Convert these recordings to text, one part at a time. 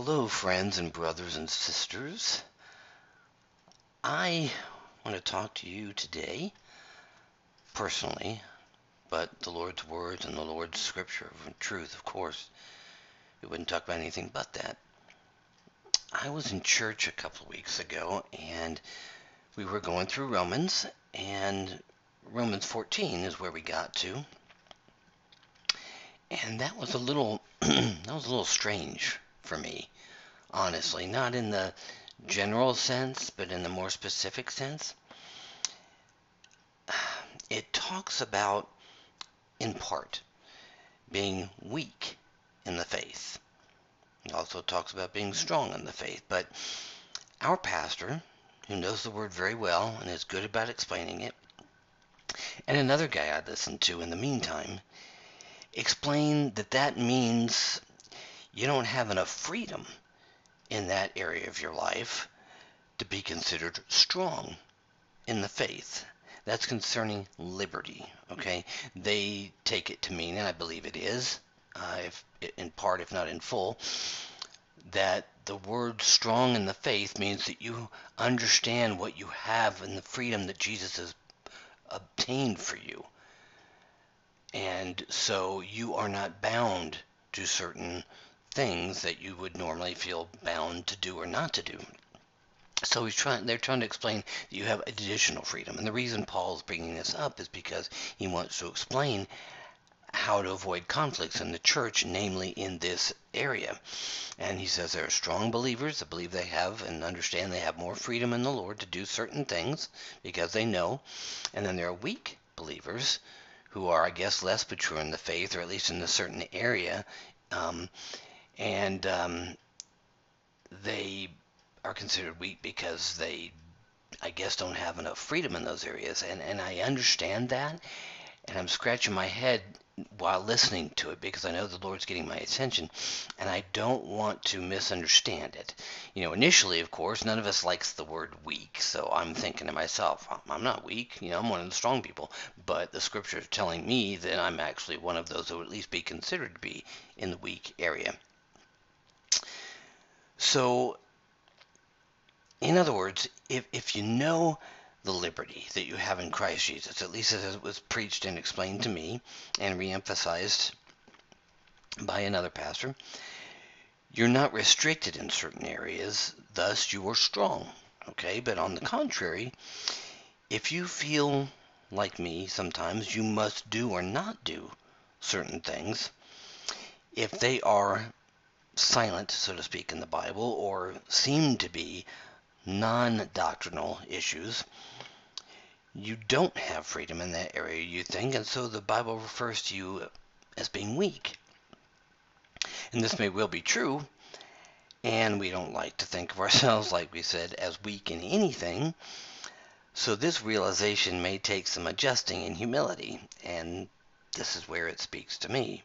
Hello, friends and brothers and sisters. I want to talk to you today, personally, but the Lord's words and the Lord's scripture of truth, of course. We wouldn't talk about anything but that. I was in church a couple of weeks ago, and we were going through Romans, and Romans 14 is where we got to. And that was a little that was a little strange for me, honestly. Not in the general sense, but in the more specific sense. It talks about, in part, being weak in the faith. It also talks about being strong in the faith. But our pastor, who knows the word very well and is good about explaining it, and another guy I listened to in the meantime, explained that that means you don't have enough freedom in that area of your life to be considered strong in the faith. That's concerning liberty, okay? They take it to mean, and I believe it is, uh, if, in part, if not in full, that the word strong in the faith means that you understand what you have and the freedom that Jesus has obtained for you. And so you are not bound to certain things that you would normally feel bound to do or not to do. So he's trying, they're trying to explain that you have additional freedom. And the reason Paul's bringing this up is because he wants to explain how to avoid conflicts in the church, namely in this area. And he says there are strong believers that believe they have and understand they have more freedom in the Lord to do certain things because they know. And then there are weak believers who are, I guess, less mature in the faith, or at least in a certain area, um, and um, they are considered weak because they, I guess, don't have enough freedom in those areas. And, and I understand that, and I'm scratching my head while listening to it because I know the Lord's getting my attention and I don't want to misunderstand it. You know, initially, of course, none of us likes the word weak, so I'm thinking to myself, I'm not weak, you know, I'm one of the strong people, but the scripture is telling me that I'm actually one of those who would at least be considered to be in the weak area. So, in other words, if, if you know the liberty that you have in Christ Jesus, at least as it was preached and explained to me and reemphasized by another pastor, you're not restricted in certain areas, thus you are strong. Okay, but on the contrary, if you feel like me sometimes you must do or not do certain things, if they are silent, so to speak, in the Bible, or seem to be non doctrinal issues, you don't have freedom in that area, you think, and so the Bible refers to you as being weak. And this may well be true, and we don't like to think of ourselves, like we said, as weak in anything. So this realization may take some adjusting and humility, and this is where it speaks to me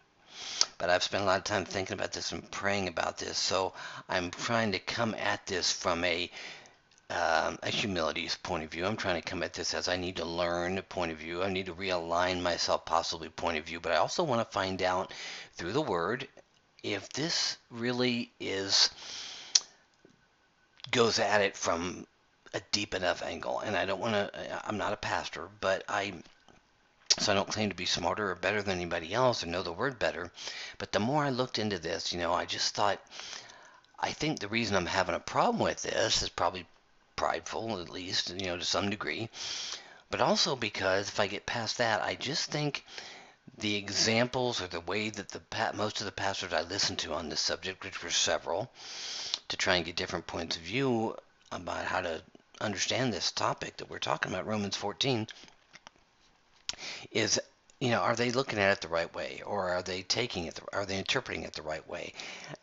but I've spent a lot of time thinking about this and praying about this. So I'm trying to come at this from a um, a humility point of view. I'm trying to come at this as I need to learn point of view. I need to realign myself possibly point of view, but I also want to find out through the word if this really is goes at it from a deep enough angle. And I don't want to, I'm not a pastor, but I so I don't claim to be smarter or better than anybody else or know the word better. But the more I looked into this, you know, I just thought, I think the reason I'm having a problem with this is probably prideful, at least, you know, to some degree. But also because if I get past that, I just think the examples or the way that the most of the pastors I listened to on this subject, which were several, to try and get different points of view about how to understand this topic that we're talking about, Romans 14, is you know, are they looking at it the right way, or are they taking it? are they interpreting it the right way?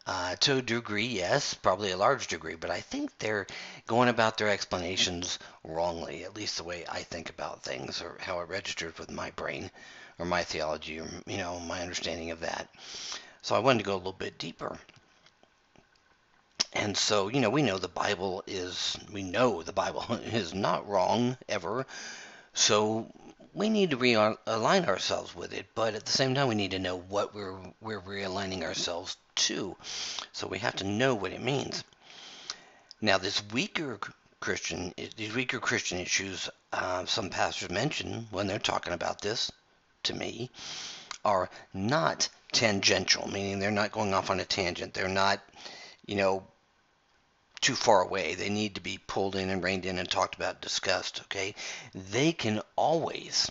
Uh, to a degree, yes, probably a large degree, but I think they're going about their explanations wrongly. At least the way I think about things, or how it registers with my brain, or my theology, or you know, my understanding of that. So I wanted to go a little bit deeper. And so, you know, we know the Bible is, we know the Bible is not wrong ever. So we need to realign ourselves with it, but at the same time, we need to know what we're we're realigning ourselves to. So we have to know what it means. Now, this weaker Christian, these weaker Christian issues, uh, some pastors mention when they're talking about this to me, are not tangential, meaning they're not going off on a tangent. They're not, you know, too far away. They need to be pulled in and reined in and talked about, discussed, okay? They can always,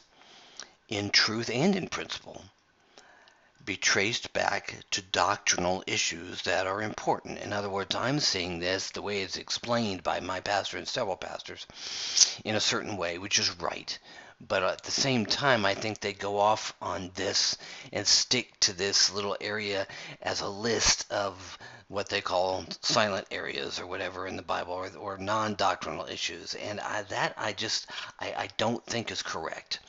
in truth and in principle, be traced back to doctrinal issues that are important. In other words, I'm seeing this the way it's explained by my pastor and several pastors in a certain way, which is right. But at the same time, I think they go off on this and stick to this little area as a list of what they call silent areas or whatever in the Bible or, or non-doctrinal issues. And I, that I just, I, I don't think is correct.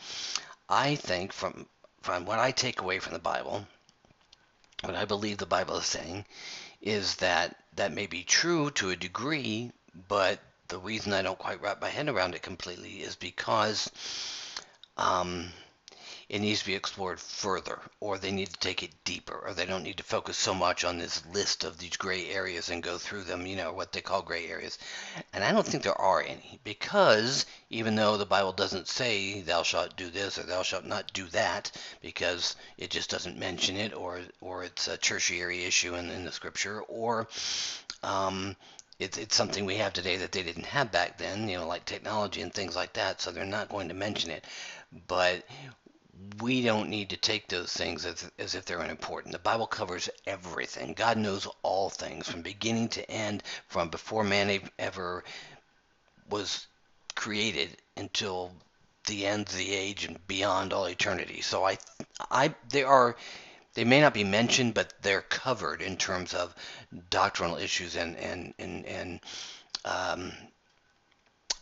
I think from from what I take away from the Bible, what I believe the Bible is saying, is that that may be true to a degree, but the reason I don't quite wrap my head around it completely is because um, it needs to be explored further, or they need to take it deeper, or they don't need to focus so much on this list of these gray areas and go through them, you know, what they call gray areas. And I don't think there are any, because even though the Bible doesn't say thou shalt do this or thou shalt not do that, because it just doesn't mention it, or or it's a tertiary issue in, in the scripture, or um, it's, it's something we have today that they didn't have back then, you know, like technology and things like that, so they're not going to mention it. But we don't need to take those things as, as if they're unimportant. The Bible covers everything. God knows all things from beginning to end, from before man ever was created until the end of the age and beyond all eternity. So I, I, there are, they may not be mentioned, but they're covered in terms of doctrinal issues and and and and um,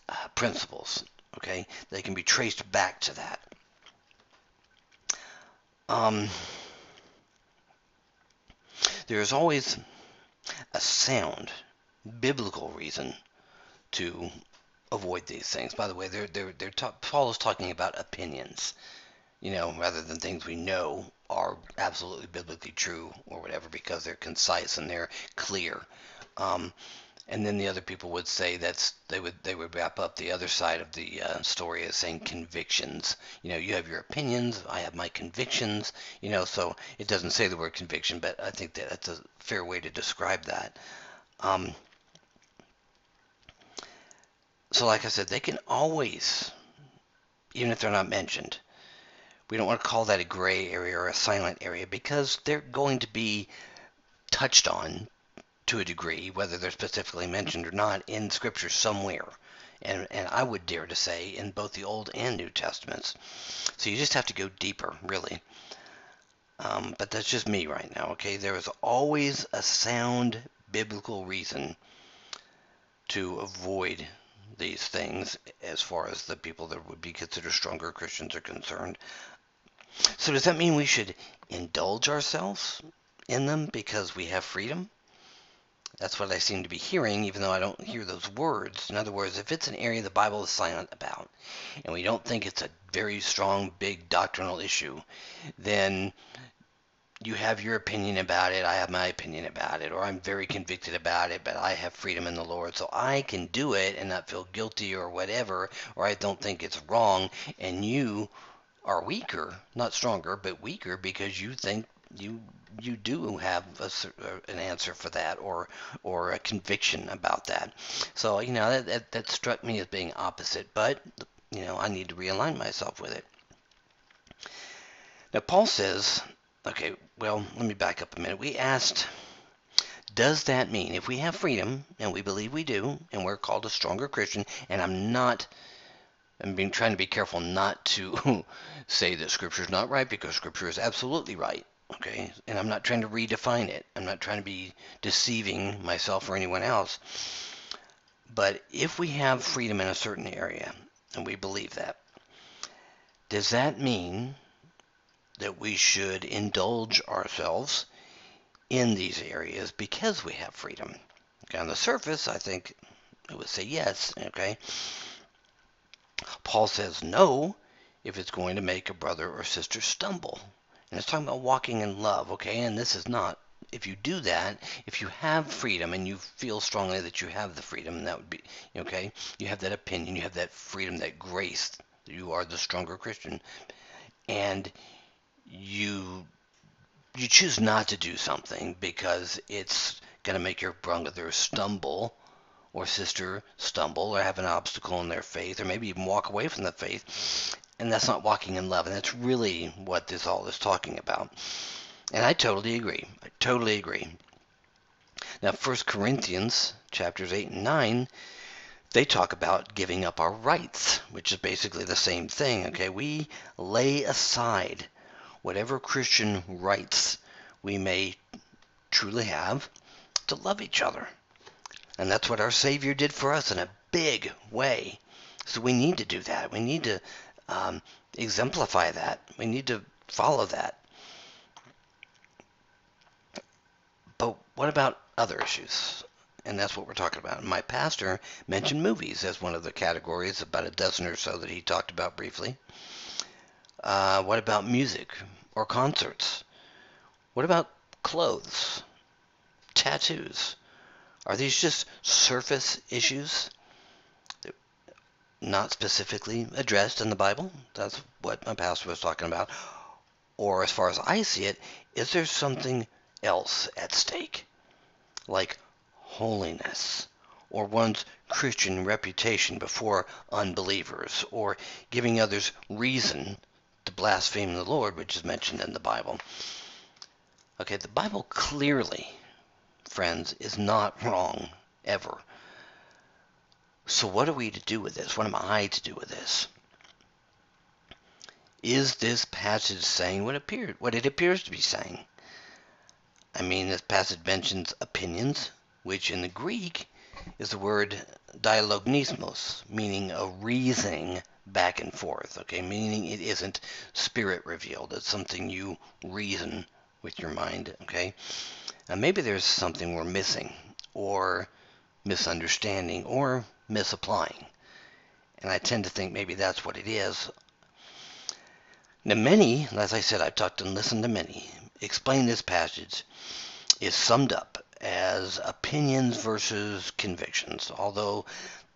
uh, principles. Okay, they can be traced back to that. Um, there is always a sound, biblical reason to avoid these things. By the way, they're, they're, they're ta- Paul is talking about opinions, you know, rather than things we know are absolutely biblically true or whatever because they're concise and they're clear. Um, and then the other people would say that's they would they would wrap up the other side of the uh, story as saying convictions. You know, you have your opinions, I have my convictions. You know, so it doesn't say the word conviction, but I think that that's a fair way to describe that. Um, so, like I said, they can always, even if they're not mentioned, we don't want to call that a gray area or a silent area because they're going to be touched on to a degree, whether they're specifically mentioned or not, in Scripture somewhere. And, and I would dare to say in both the Old and New Testaments. So you just have to go deeper, really. Um, but that's just me right now, okay? There is always a sound biblical reason to avoid these things as far as the people that would be considered stronger Christians are concerned. So does that mean we should indulge ourselves in them because we have freedom? That's what I seem to be hearing, even though I don't hear those words. In other words, if it's an area the Bible is silent about, and we don't think it's a very strong, big doctrinal issue, then you have your opinion about it, I have my opinion about it, or I'm very convicted about it, but I have freedom in the Lord, so I can do it and not feel guilty or whatever, or I don't think it's wrong, and you are weaker, not stronger, but weaker because you think you you do have a, an answer for that or or a conviction about that. So you know that, that that struck me as being opposite, but you know I need to realign myself with it. Now Paul says, okay, well let me back up a minute. We asked, does that mean if we have freedom and we believe we do, and we're called a stronger Christian, and I'm not I'm being trying to be careful not to say that scripture is not right because scripture is absolutely right okay? And I'm not trying to redefine it. I'm not trying to be deceiving myself or anyone else. But if we have freedom in a certain area, and we believe that, does that mean that we should indulge ourselves in these areas because we have freedom? Okay, on the surface, I think it would say yes, okay? Paul says no if it's going to make a brother or sister stumble. And it's talking about walking in love, okay? And this is not if you do that, if you have freedom and you feel strongly that you have the freedom, that would be okay. You have that opinion, you have that freedom, that grace. You are the stronger Christian, and you you choose not to do something because it's going to make your brother stumble or sister stumble or have an obstacle in their faith or maybe even walk away from the faith and that's not walking in love and that's really what this all is talking about. And i totally agree. I totally agree. Now 1 corinthians chapters 8 and 9 they talk about giving up our rights which is basically the same thing okay? We lay aside whatever christian rights we may truly have to love each other and that's what our Savior did for us in a big way. So we need to do that. We need to um, exemplify that. We need to follow that. But what about other issues? And that's what we're talking about. My pastor mentioned movies as one of the categories, about a dozen or so that he talked about briefly. Uh, what about music or concerts? What about clothes, tattoos? Are these just surface issues? Not specifically addressed in the Bible? That's what my pastor was talking about. Or as far as I see it, is there something else at stake? Like holiness, or one's Christian reputation before unbelievers, or giving others reason to blaspheme the Lord, which is mentioned in the Bible. Okay, the Bible clearly friends, is not wrong, ever. So what are we to do with this? What am I to do with this? Is this passage saying what appeared, what it appears to be saying? I mean, this passage mentions opinions, which in the Greek is the word dialogismos, meaning a reasoning back and forth, okay? Meaning it isn't spirit revealed. It's something you reason with your mind, okay? Now maybe there's something we're missing or misunderstanding or misapplying. And I tend to think maybe that's what it is. Now many, as I said, I've talked and listened to many, explain this passage is summed up as opinions versus convictions. Although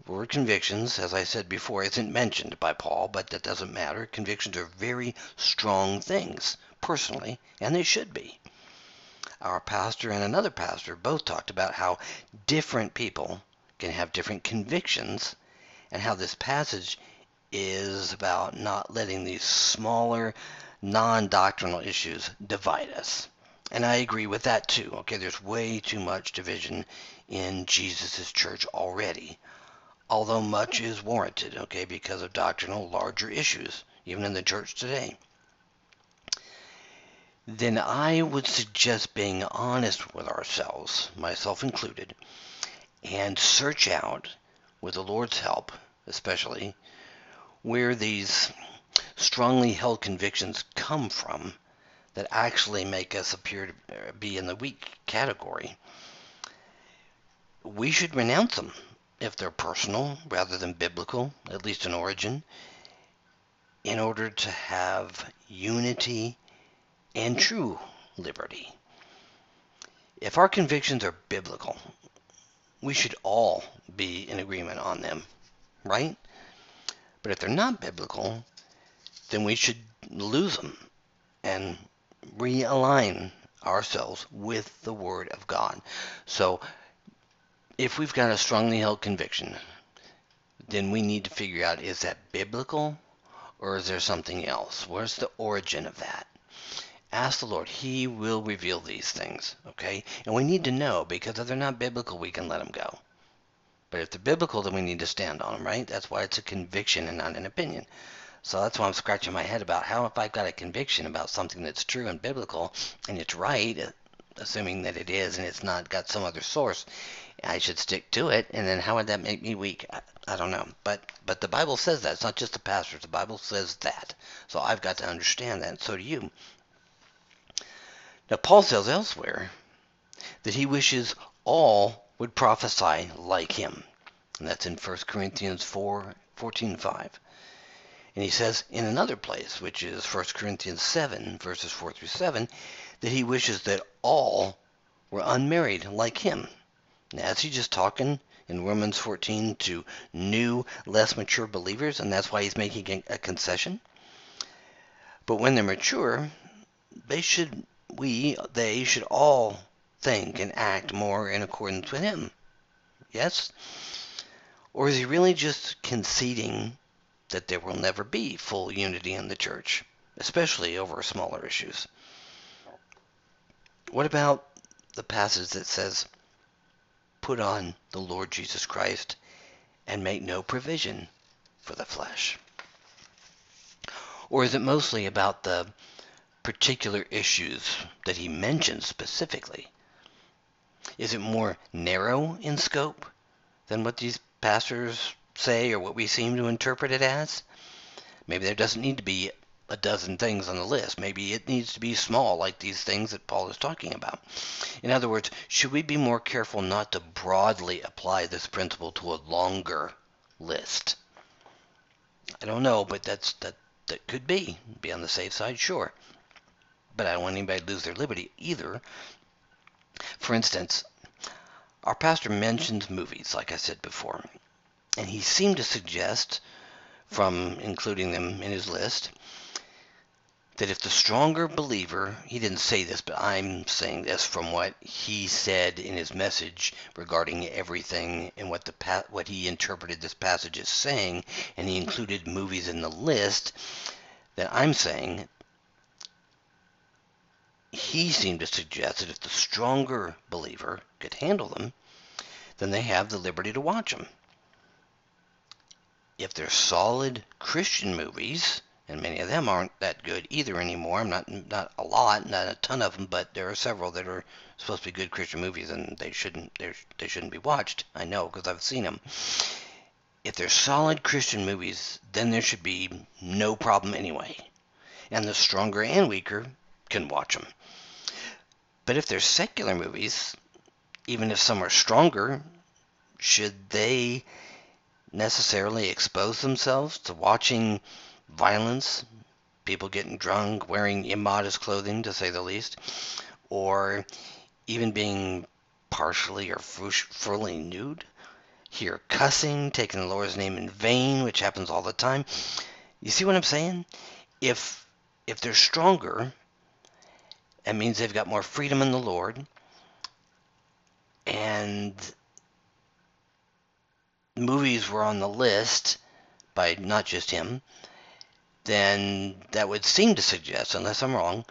the word convictions, as I said before, isn't mentioned by Paul, but that doesn't matter. Convictions are very strong things, personally, and they should be our pastor and another pastor both talked about how different people can have different convictions and how this passage is about not letting these smaller non-doctrinal issues divide us. And I agree with that too. Okay, there's way too much division in Jesus' church already. Although much is warranted, okay, because of doctrinal larger issues, even in the church today then I would suggest being honest with ourselves, myself included, and search out, with the Lord's help especially, where these strongly held convictions come from that actually make us appear to be in the weak category. We should renounce them if they're personal rather than biblical, at least in origin, in order to have unity and true liberty. If our convictions are biblical, we should all be in agreement on them, right? But if they're not biblical, then we should lose them and realign ourselves with the Word of God. So if we've got a strongly held conviction, then we need to figure out is that biblical or is there something else? Where's the origin of that? Ask the Lord. He will reveal these things, okay? And we need to know because if they're not biblical, we can let them go. But if they're biblical, then we need to stand on them, right? That's why it's a conviction and not an opinion. So that's why I'm scratching my head about how if I've got a conviction about something that's true and biblical and it's right, assuming that it is and it's not got some other source, I should stick to it. And then how would that make me weak? I, I don't know. But but the Bible says that. It's not just the pastors. The Bible says that. So I've got to understand that. And so do you. Now, Paul says elsewhere that he wishes all would prophesy like him. And that's in 1 Corinthians 4 14 5. And he says in another place, which is 1 Corinthians 7, verses 4 through 7, that he wishes that all were unmarried like him. Now, is he just talking in Romans 14 to new, less mature believers, and that's why he's making a concession? But when they're mature, they should, we, they should all think and act more in accordance with him. Yes? Or is he really just conceding that there will never be full unity in the church, especially over smaller issues? What about the passage that says, put on the Lord Jesus Christ and make no provision for the flesh? Or is it mostly about the particular issues that he mentions specifically? Is it more narrow in scope than what these pastors say or what we seem to interpret it as? Maybe there doesn't need to be a dozen things on the list. Maybe it needs to be small, like these things that Paul is talking about. In other words, should we be more careful not to broadly apply this principle to a longer list? I don't know, but that's that that could be. Be on the safe side, sure. But I don't want anybody to lose their liberty either. For instance, our pastor mentions movies, like I said before, and he seemed to suggest, from including them in his list, that if the stronger believer, he didn't say this, but I'm saying this from what he said in his message regarding everything and what the what he interpreted this passage as saying, and he included movies in the list, that I'm saying he seemed to suggest that if the stronger believer could handle them, then they have the liberty to watch them. If they're solid Christian movies, and many of them aren't that good either anymore. I'm not not a lot, not a ton of them, but there are several that are supposed to be good Christian movies, and they shouldn't they shouldn't be watched. I know because I've seen them. If they're solid Christian movies, then there should be no problem anyway, and the stronger and weaker can watch them. But if they're secular movies, even if some are stronger, should they necessarily expose themselves to watching violence, people getting drunk, wearing immodest clothing, to say the least, or even being partially or fully nude. Hear cussing, taking the Lord's name in vain, which happens all the time. You see what I'm saying? If if they're stronger, it means they've got more freedom in the Lord, and movies were on the list by not just him. Then that would seem to suggest, unless I'm wrong,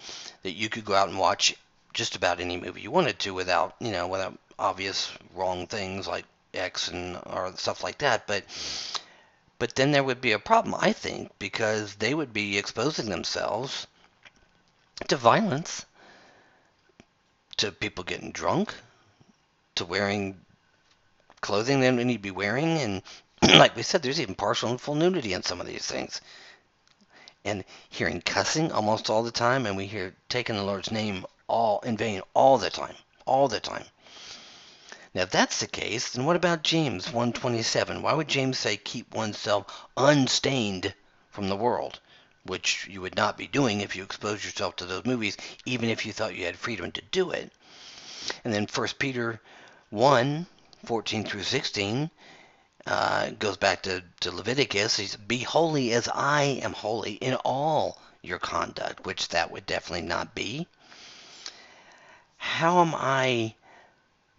that you could go out and watch just about any movie you wanted to without, you know, without obvious wrong things like X and or stuff like that. But but then there would be a problem, I think, because they would be exposing themselves to violence, to people getting drunk, to wearing clothing they don't need to be wearing, and like we said, there's even partial and full nudity in some of these things and hearing cussing almost all the time, and we hear taking the Lord's name all in vain all the time, all the time. Now, if that's the case, then what about James 1:27? Why would James say keep oneself unstained from the world, which you would not be doing if you exposed yourself to those movies, even if you thought you had freedom to do it? And then 1 Peter 1, 14 through 16, uh, goes back to, to Leviticus. He's, Be holy as I am holy in all your conduct, which that would definitely not be. How am I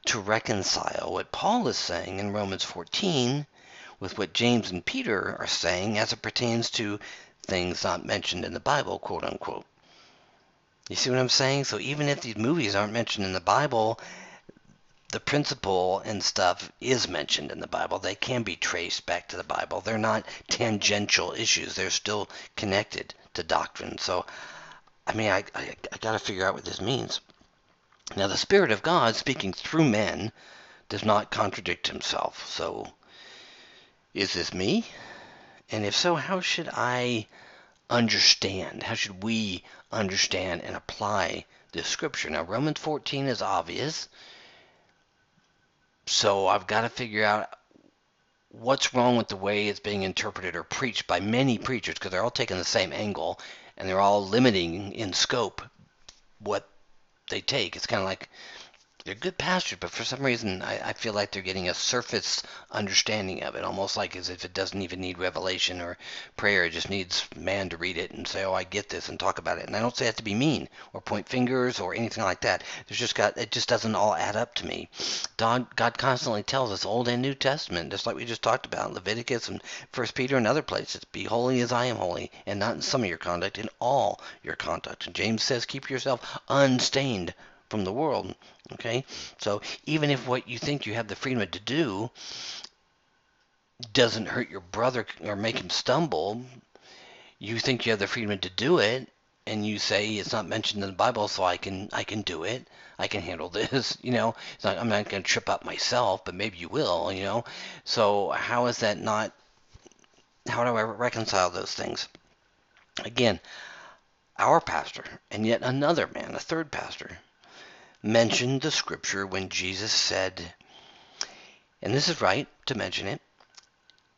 to reconcile what Paul is saying in Romans 14 with what James and Peter are saying as it pertains to things not mentioned in the Bible, quote unquote? You see what I'm saying? So even if these movies aren't mentioned in the Bible, the principle and stuff is mentioned in the Bible. They can be traced back to the Bible. They're not tangential issues. They're still connected to doctrine. So, I mean, I, I, I got to figure out what this means. Now, the Spirit of God speaking through men does not contradict himself. So, is this me? And if so, how should I understand? How should we understand and apply this scripture? Now, Romans 14 is obvious. So I've got to figure out what's wrong with the way it's being interpreted or preached by many preachers because they're all taking the same angle and they're all limiting in scope what they take. It's kind of like they're good pastors, but for some reason I, I feel like they're getting a surface understanding of it, almost like as if it doesn't even need revelation or prayer. It just needs man to read it and say, "Oh, I get this," and talk about it. And I don't say that to be mean or point fingers or anything like that. There's just got it just doesn't all add up to me. God, God constantly tells us, Old and New Testament, just like we just talked about, Leviticus and First Peter and other places, "Be holy as I am holy," and not in some of your conduct, in all your conduct. James says, "Keep yourself unstained." from the world. Okay? So even if what you think you have the freedom to do doesn't hurt your brother or make him stumble, you think you have the freedom to do it and you say it's not mentioned in the Bible so I can I can do it. I can handle this, you know. Not, I'm not going to trip up myself, but maybe you will, you know. So how is that not how do I reconcile those things? Again, our pastor and yet another man, a third pastor, mentioned the scripture when Jesus said, and this is right to mention it,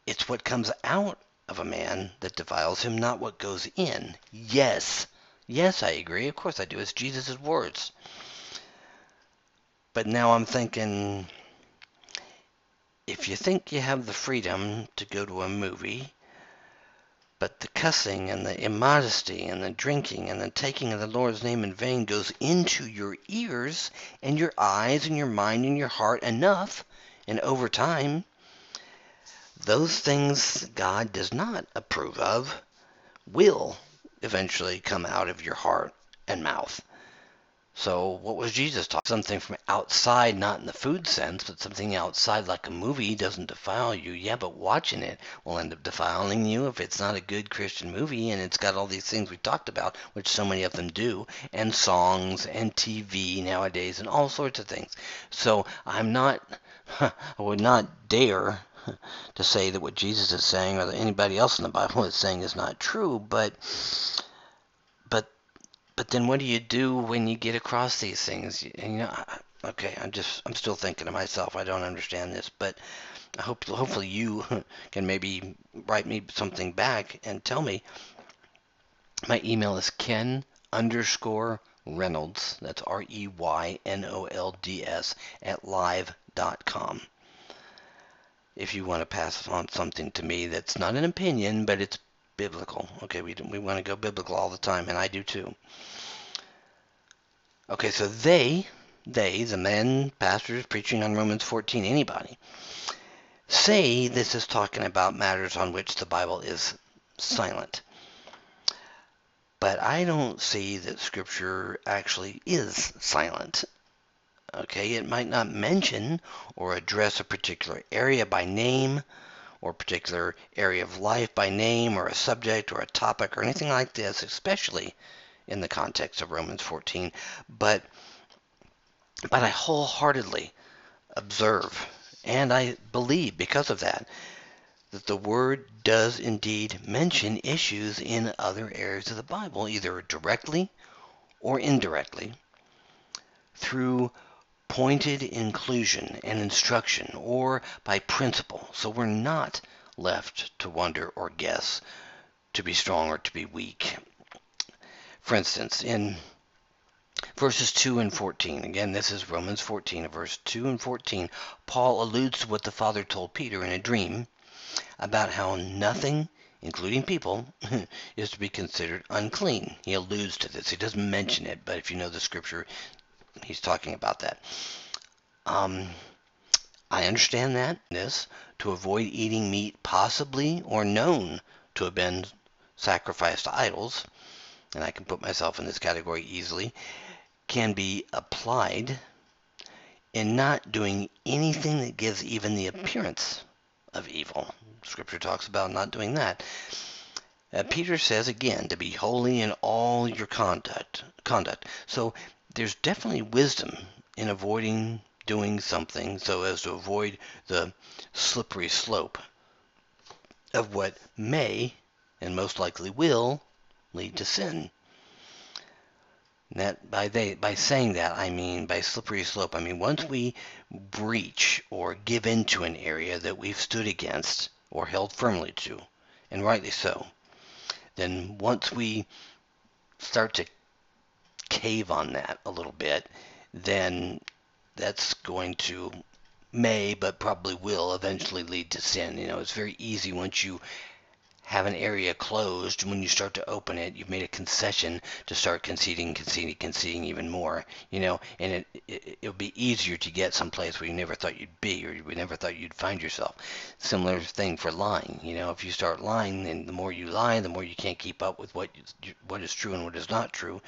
it's what comes out of a man that defiles him, not what goes in. Yes, yes, I agree. Of course I do. It's Jesus' words. But now I'm thinking, if you think you have the freedom to go to a movie but the cussing and the immodesty and the drinking and the taking of the Lord's name in vain goes into your ears and your eyes and your mind and your heart enough, and over time, those things God does not approve of will eventually come out of your heart and mouth. So what was Jesus talking? Something from outside, not in the food sense, but something outside like a movie doesn't defile you. Yeah, but watching it will end up defiling you if it's not a good Christian movie and it's got all these things we talked about, which so many of them do, and songs and TV nowadays and all sorts of things. So I'm not, I would not dare to say that what Jesus is saying or that anybody else in the Bible is saying is not true, but but then what do you do when you get across these things? And, you know, okay, I'm just I'm still thinking to myself. I don't understand this, but I hope hopefully you can maybe write me something back and tell me. My email is ken underscore Reynolds. That's R E Y N O L D S at live.com. If you want to pass on something to me that's not an opinion, but it's biblical. Okay, we, we want to go biblical all the time, and I do too. Okay, so they, they, the men, pastors preaching on Romans 14, anybody, say this is talking about matters on which the Bible is silent. But I don't see that Scripture actually is silent. Okay, it might not mention or address a particular area by name, or particular area of life by name or a subject or a topic or anything like this, especially in the context of Romans 14. But but I wholeheartedly observe and I believe because of that that the word does indeed mention issues in other areas of the Bible, either directly or indirectly, through pointed inclusion and instruction or by principle. So we're not left to wonder or guess, to be strong or to be weak. For instance, in verses 2 and 14, again, this is Romans 14, verse 2 and 14, Paul alludes to what the Father told Peter in a dream about how nothing including people, is to be considered unclean. He alludes to this. He doesn't mention it, but if you know the scripture, he's talking about that. Um, I understand that this to avoid eating meat possibly or known to have been sacrificed to idols, and I can put myself in this category easily, can be applied in not doing anything that gives even the appearance of evil. Scripture talks about not doing that. Uh, Peter says again to be holy in all your conduct. Conduct. So there's definitely wisdom in avoiding doing something so as to avoid the slippery slope of what may and most likely will lead to sin. That by they by saying that I mean by slippery slope I mean once we breach or give into an area that we've stood against or held firmly to, and rightly so, then once we start to cave on that a little bit, then that's going to may but probably will eventually lead to sin. You know, it's very easy once you have an area closed, when you start to open it, you've made a concession to start conceding, conceding, conceding even more, you know, and it, it, it'll be easier to get someplace where you never thought you'd be or you never thought you'd find yourself. Similar thing for lying, you know, if you start lying, then the more you lie, the more you can't keep up with what, what is true and what is not true.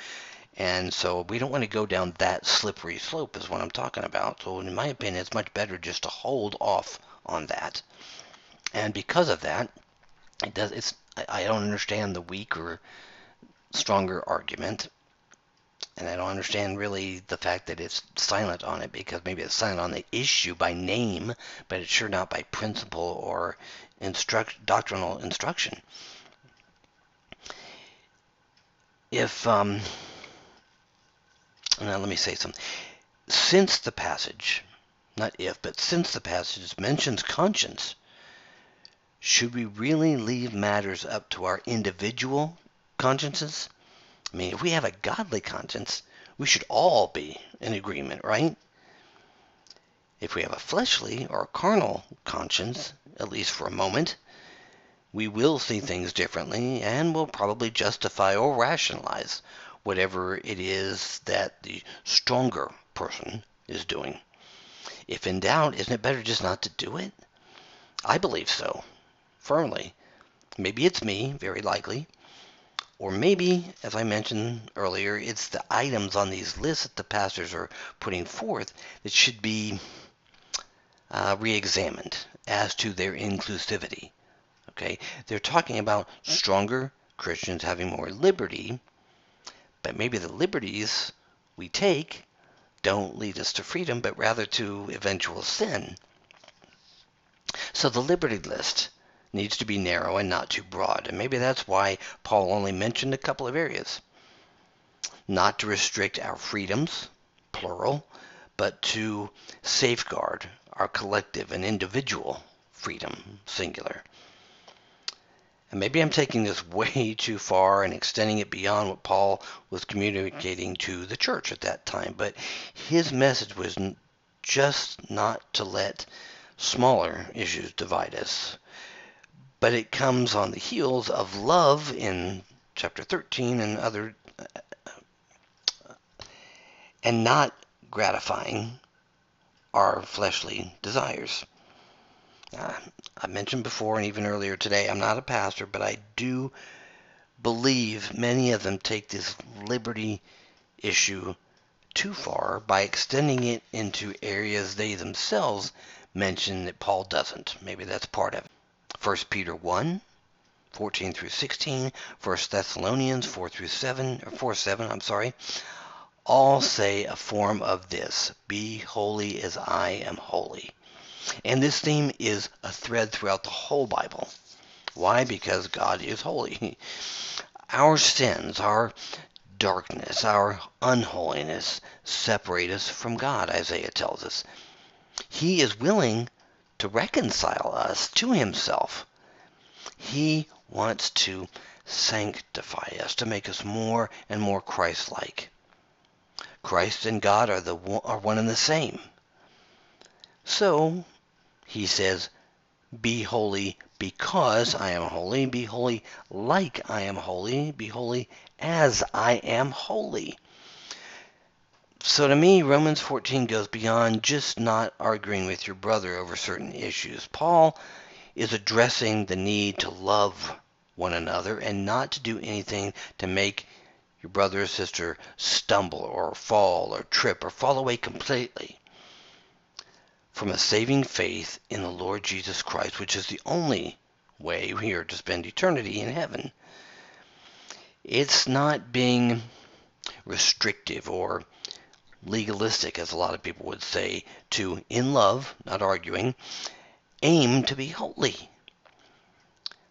And so we don't want to go down that slippery slope is what I'm talking about. So in my opinion, it's much better just to hold off on that. And because of that, it does. It's I don't understand the weaker, stronger argument, and I don't understand really the fact that it's silent on it because maybe it's silent on the issue by name, but it's sure not by principle or instruct doctrinal instruction. If um, now let me say something. Since the passage, not if, but since the passage mentions conscience should we really leave matters up to our individual consciences? I mean, if we have a godly conscience, we should all be in agreement, right? If we have a fleshly or a carnal conscience, at least for a moment, we will see things differently and will probably justify or rationalize whatever it is that the stronger person is doing. If in doubt, isn't it better just not to do it? I believe so firmly. Maybe it's me, very likely. Or maybe, as I mentioned earlier, it's the items on these lists that the pastors are putting forth that should be uh, re-examined as to their inclusivity. Okay, they're talking about stronger Christians having more liberty, but maybe the liberties we take don't lead us to freedom, but rather to eventual sin. So the liberty list needs to be narrow and not too broad. And maybe that's why Paul only mentioned a couple of areas. Not to restrict our freedoms, plural, but to safeguard our collective and individual freedom, singular. And maybe I'm taking this way too far and extending it beyond what Paul was communicating to the church at that time, but his message was just not to let smaller issues divide us, but it comes on the heels of love in chapter 13 and other and not gratifying our fleshly desires. Uh, I mentioned before and even earlier today, I'm not a pastor, but I do believe many of them take this liberty issue too far by extending it into areas they themselves mention that Paul doesn't. Maybe that's part of it. 1 Peter 1, 14 through 16, 1 Thessalonians 4 through 7, or 4 7, I'm sorry, all say a form of this, be holy as I am holy. And this theme is a thread throughout the whole Bible. Why? Because God is holy. Our sins, our darkness, our unholiness separate us from God, Isaiah tells us. He is willing to reconcile us to himself. He wants to sanctify us, to make us more and more Christ-like. Christ and God are, the, are one and the same. So, he says, be holy because I am holy. Be holy like I am holy. Be holy as I am holy. So to me, Romans 14 goes beyond just not arguing with your brother over certain issues. Paul is addressing the need to love one another and not to do anything to make your brother or sister stumble or fall or trip or fall away completely from a saving faith in the Lord Jesus Christ, which is the only way we are to spend eternity in heaven. It's not being restrictive or legalistic, as a lot of people would say, to, in love, not arguing, aim to be holy.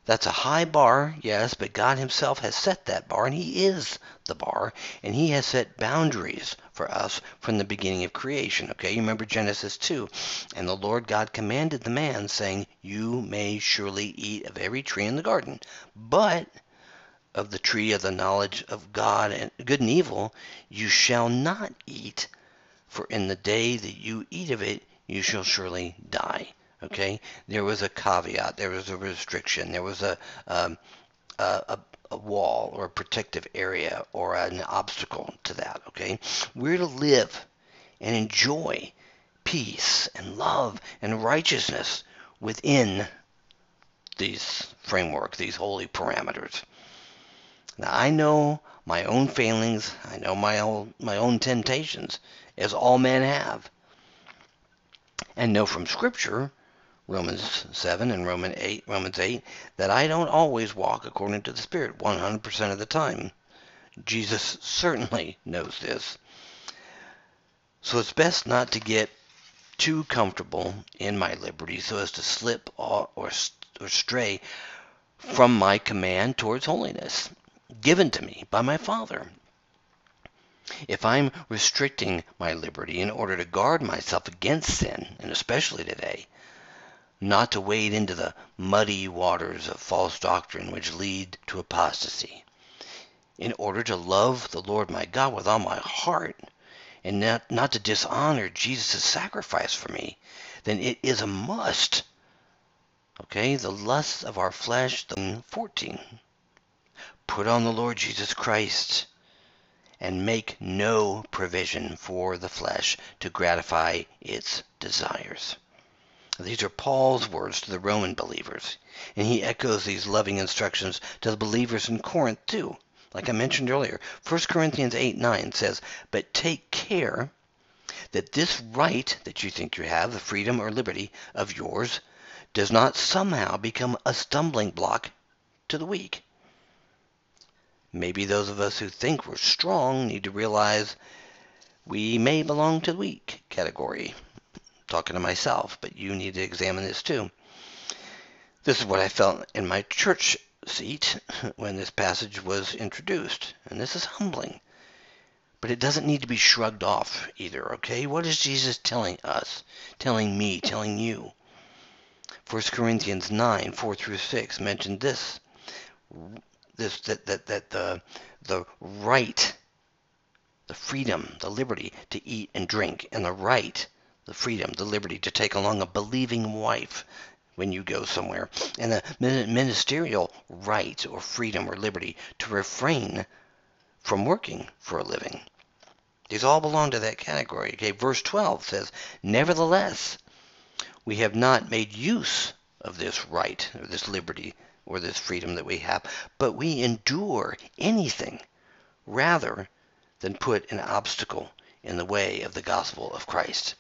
That's a high bar, yes, but God himself has set that bar, and he is the bar, and he has set boundaries for us from the beginning of creation. Okay, you remember Genesis 2. And the Lord God commanded the man, saying, You may surely eat of every tree in the garden, but of the tree of the knowledge of God and good and evil you shall not eat, for in the day that you eat of it, you shall surely die. Okay? There was a caveat, there was a restriction, there was a, um, a, a wall or a protective area or an obstacle to that. Okay? We're to live and enjoy peace and love and righteousness within these framework, these holy parameters. Now I know my own failings, I know my own my own temptations, as all men have. And know from scripture, Romans 7 and Romans 8, Romans 8, that I don't always walk according to the Spirit 100% of the time. Jesus certainly knows this. So it's best not to get too comfortable in my liberty so as to slip or, or stray from my command towards holiness given to me by my Father. If I'm restricting my liberty in order to guard myself against sin, and especially today, not to wade into the muddy waters of false doctrine which lead to apostasy, in order to love the Lord my God with all my heart, and not, not to dishonor Jesus' sacrifice for me, then it is a must. Okay, the lusts of our flesh, the 14. Put on the Lord Jesus Christ and make no provision for the flesh to gratify its desires. These are Paul's words to the Roman believers, and he echoes these loving instructions to the believers in Corinth too. Like I mentioned earlier, 1 Corinthians 8 9 says, But take care that this right that you think you have, the freedom or liberty of yours, does not somehow become a stumbling block to the weak. Maybe those of us who think we're strong need to realize we may belong to the weak category. I'm talking to myself, but you need to examine this too. This is what I felt in my church seat when this passage was introduced. And this is humbling. But it doesn't need to be shrugged off either, okay? What is Jesus telling us, telling me, telling you? 1 Corinthians 9, 4 through 6 mentioned this. This that, that, that the the right, the freedom, the liberty to eat and drink, and the right, the freedom, the liberty to take along a believing wife when you go somewhere, and the ministerial right or freedom or liberty to refrain from working for a living. These all belong to that category. Okay, verse 12 says, Nevertheless, we have not made use of this right or this liberty or this freedom that we have, but we endure anything rather than put an obstacle in the way of the gospel of Christ.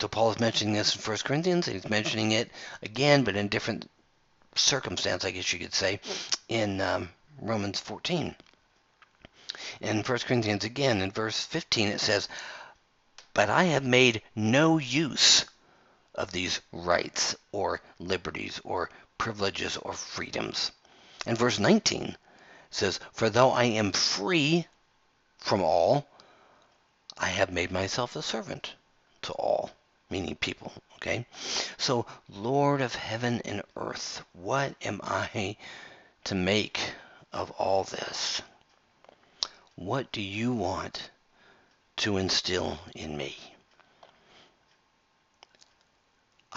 So Paul is mentioning this in 1 Corinthians, and he's mentioning it again, but in different circumstance, I guess you could say, in um, Romans 14. In 1 Corinthians again, in verse 15, it says, But I have made no use of these rights or liberties or privileges or freedoms. And verse 19 says, For though I am free from all, I have made myself a servant to all meaning people, okay? So, Lord of heaven and earth, what am I to make of all this? What do you want to instill in me?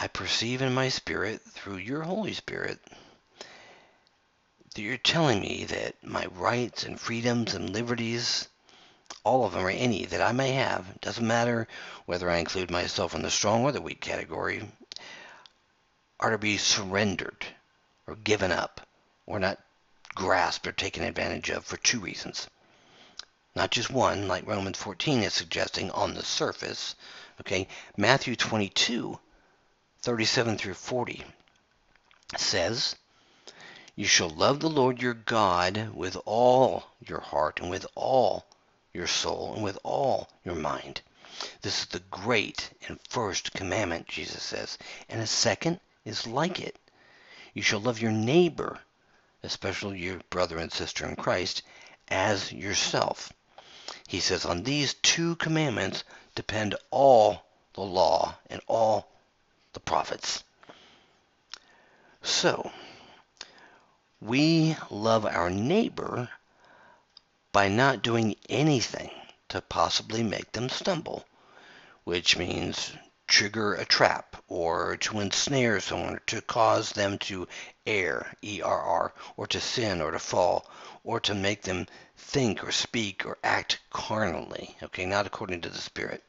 I perceive in my spirit, through your Holy Spirit, that you're telling me that my rights and freedoms and liberties all of them or any that I may have, doesn't matter whether I include myself in the strong or the weak category, are to be surrendered or given up or not grasped or taken advantage of for two reasons. Not just one, like Romans 14 is suggesting on the surface. Okay, Matthew 22, 37 through 40 says, You shall love the Lord your God with all your heart and with all your soul and with all your mind. This is the great and first commandment, Jesus says. And a second is like it. You shall love your neighbor, especially your brother and sister in Christ, as yourself. He says, on these two commandments depend all the law and all the prophets. So, we love our neighbor by not doing anything to possibly make them stumble, which means trigger a trap or to ensnare someone or to cause them to err, E-R-R, or to sin or to fall or to make them think or speak or act carnally, okay, not according to the Spirit.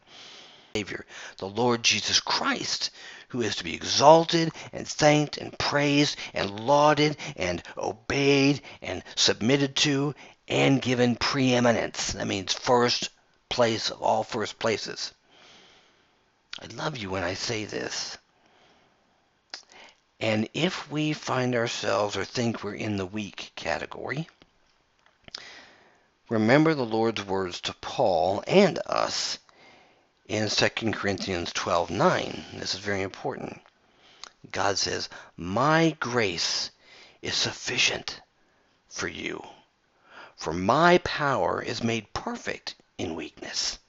Savior, the Lord Jesus Christ, who is to be exalted and thanked and praised and lauded and obeyed and submitted to and given preeminence. That means first place of all first places. I love you when I say this. And if we find ourselves or think we're in the weak category, remember the Lord's words to Paul and us in 2 Corinthians 12:9. This is very important. God says, "My grace is sufficient for you, for my power is made perfect in weakness."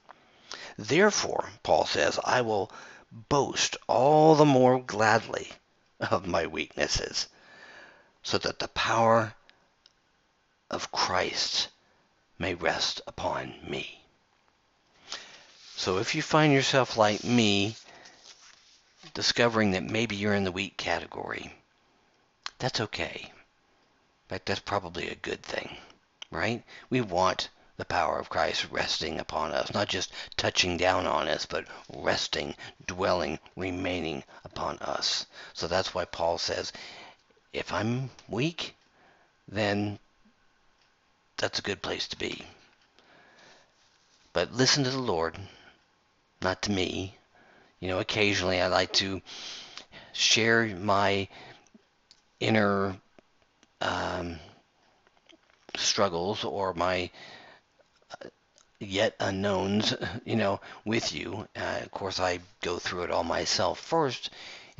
Therefore, Paul says, I will boast all the more gladly of my weaknesses, so that the power of Christ may rest upon me. So if you find yourself like me, discovering that maybe you're in the weak category, that's okay. In fact, that's probably a good thing, right? We want the power of Christ resting upon us, not just touching down on us, but resting, dwelling, remaining upon us. So that's why Paul says, if I'm weak, then that's a good place to be. But listen to the Lord, not to me. You know, occasionally I like to share my inner um, struggles or my yet unknowns, you know, with you. Uh, of course, I go through it all myself first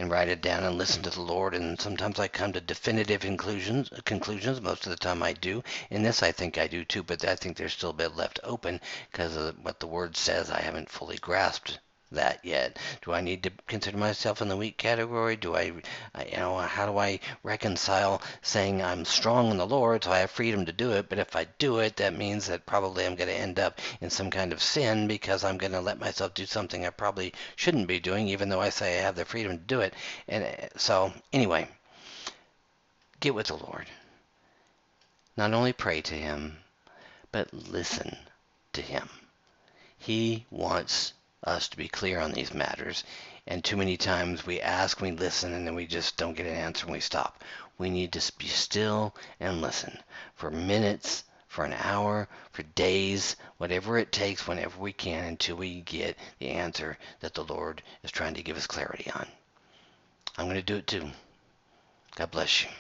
and write it down and listen to the Lord. And sometimes I come to definitive conclusions. Conclusions. Most of the time I do. In this, I think I do too. But I think there's still a bit left open because of what the Word says. I haven't fully grasped that yet? Do I need to consider myself in the weak category? Do I, you know, how do I reconcile saying I'm strong in the Lord, so I have freedom to do it, but if I do it, that means that probably I'm going to end up in some kind of sin because I'm going to let myself do something I probably shouldn't be doing, even though I say I have the freedom to do it. And uh, so, anyway, get with the Lord. Not only pray to Him, but listen to Him. He wants us to be clear on these matters. And too many times we ask, we listen, and then we just don't get an answer and we stop. We need to be still and listen for minutes, for an hour, for days, whatever it takes, whenever we can, until we get the answer that the Lord is trying to give us clarity on. I'm going to do it too. God bless you.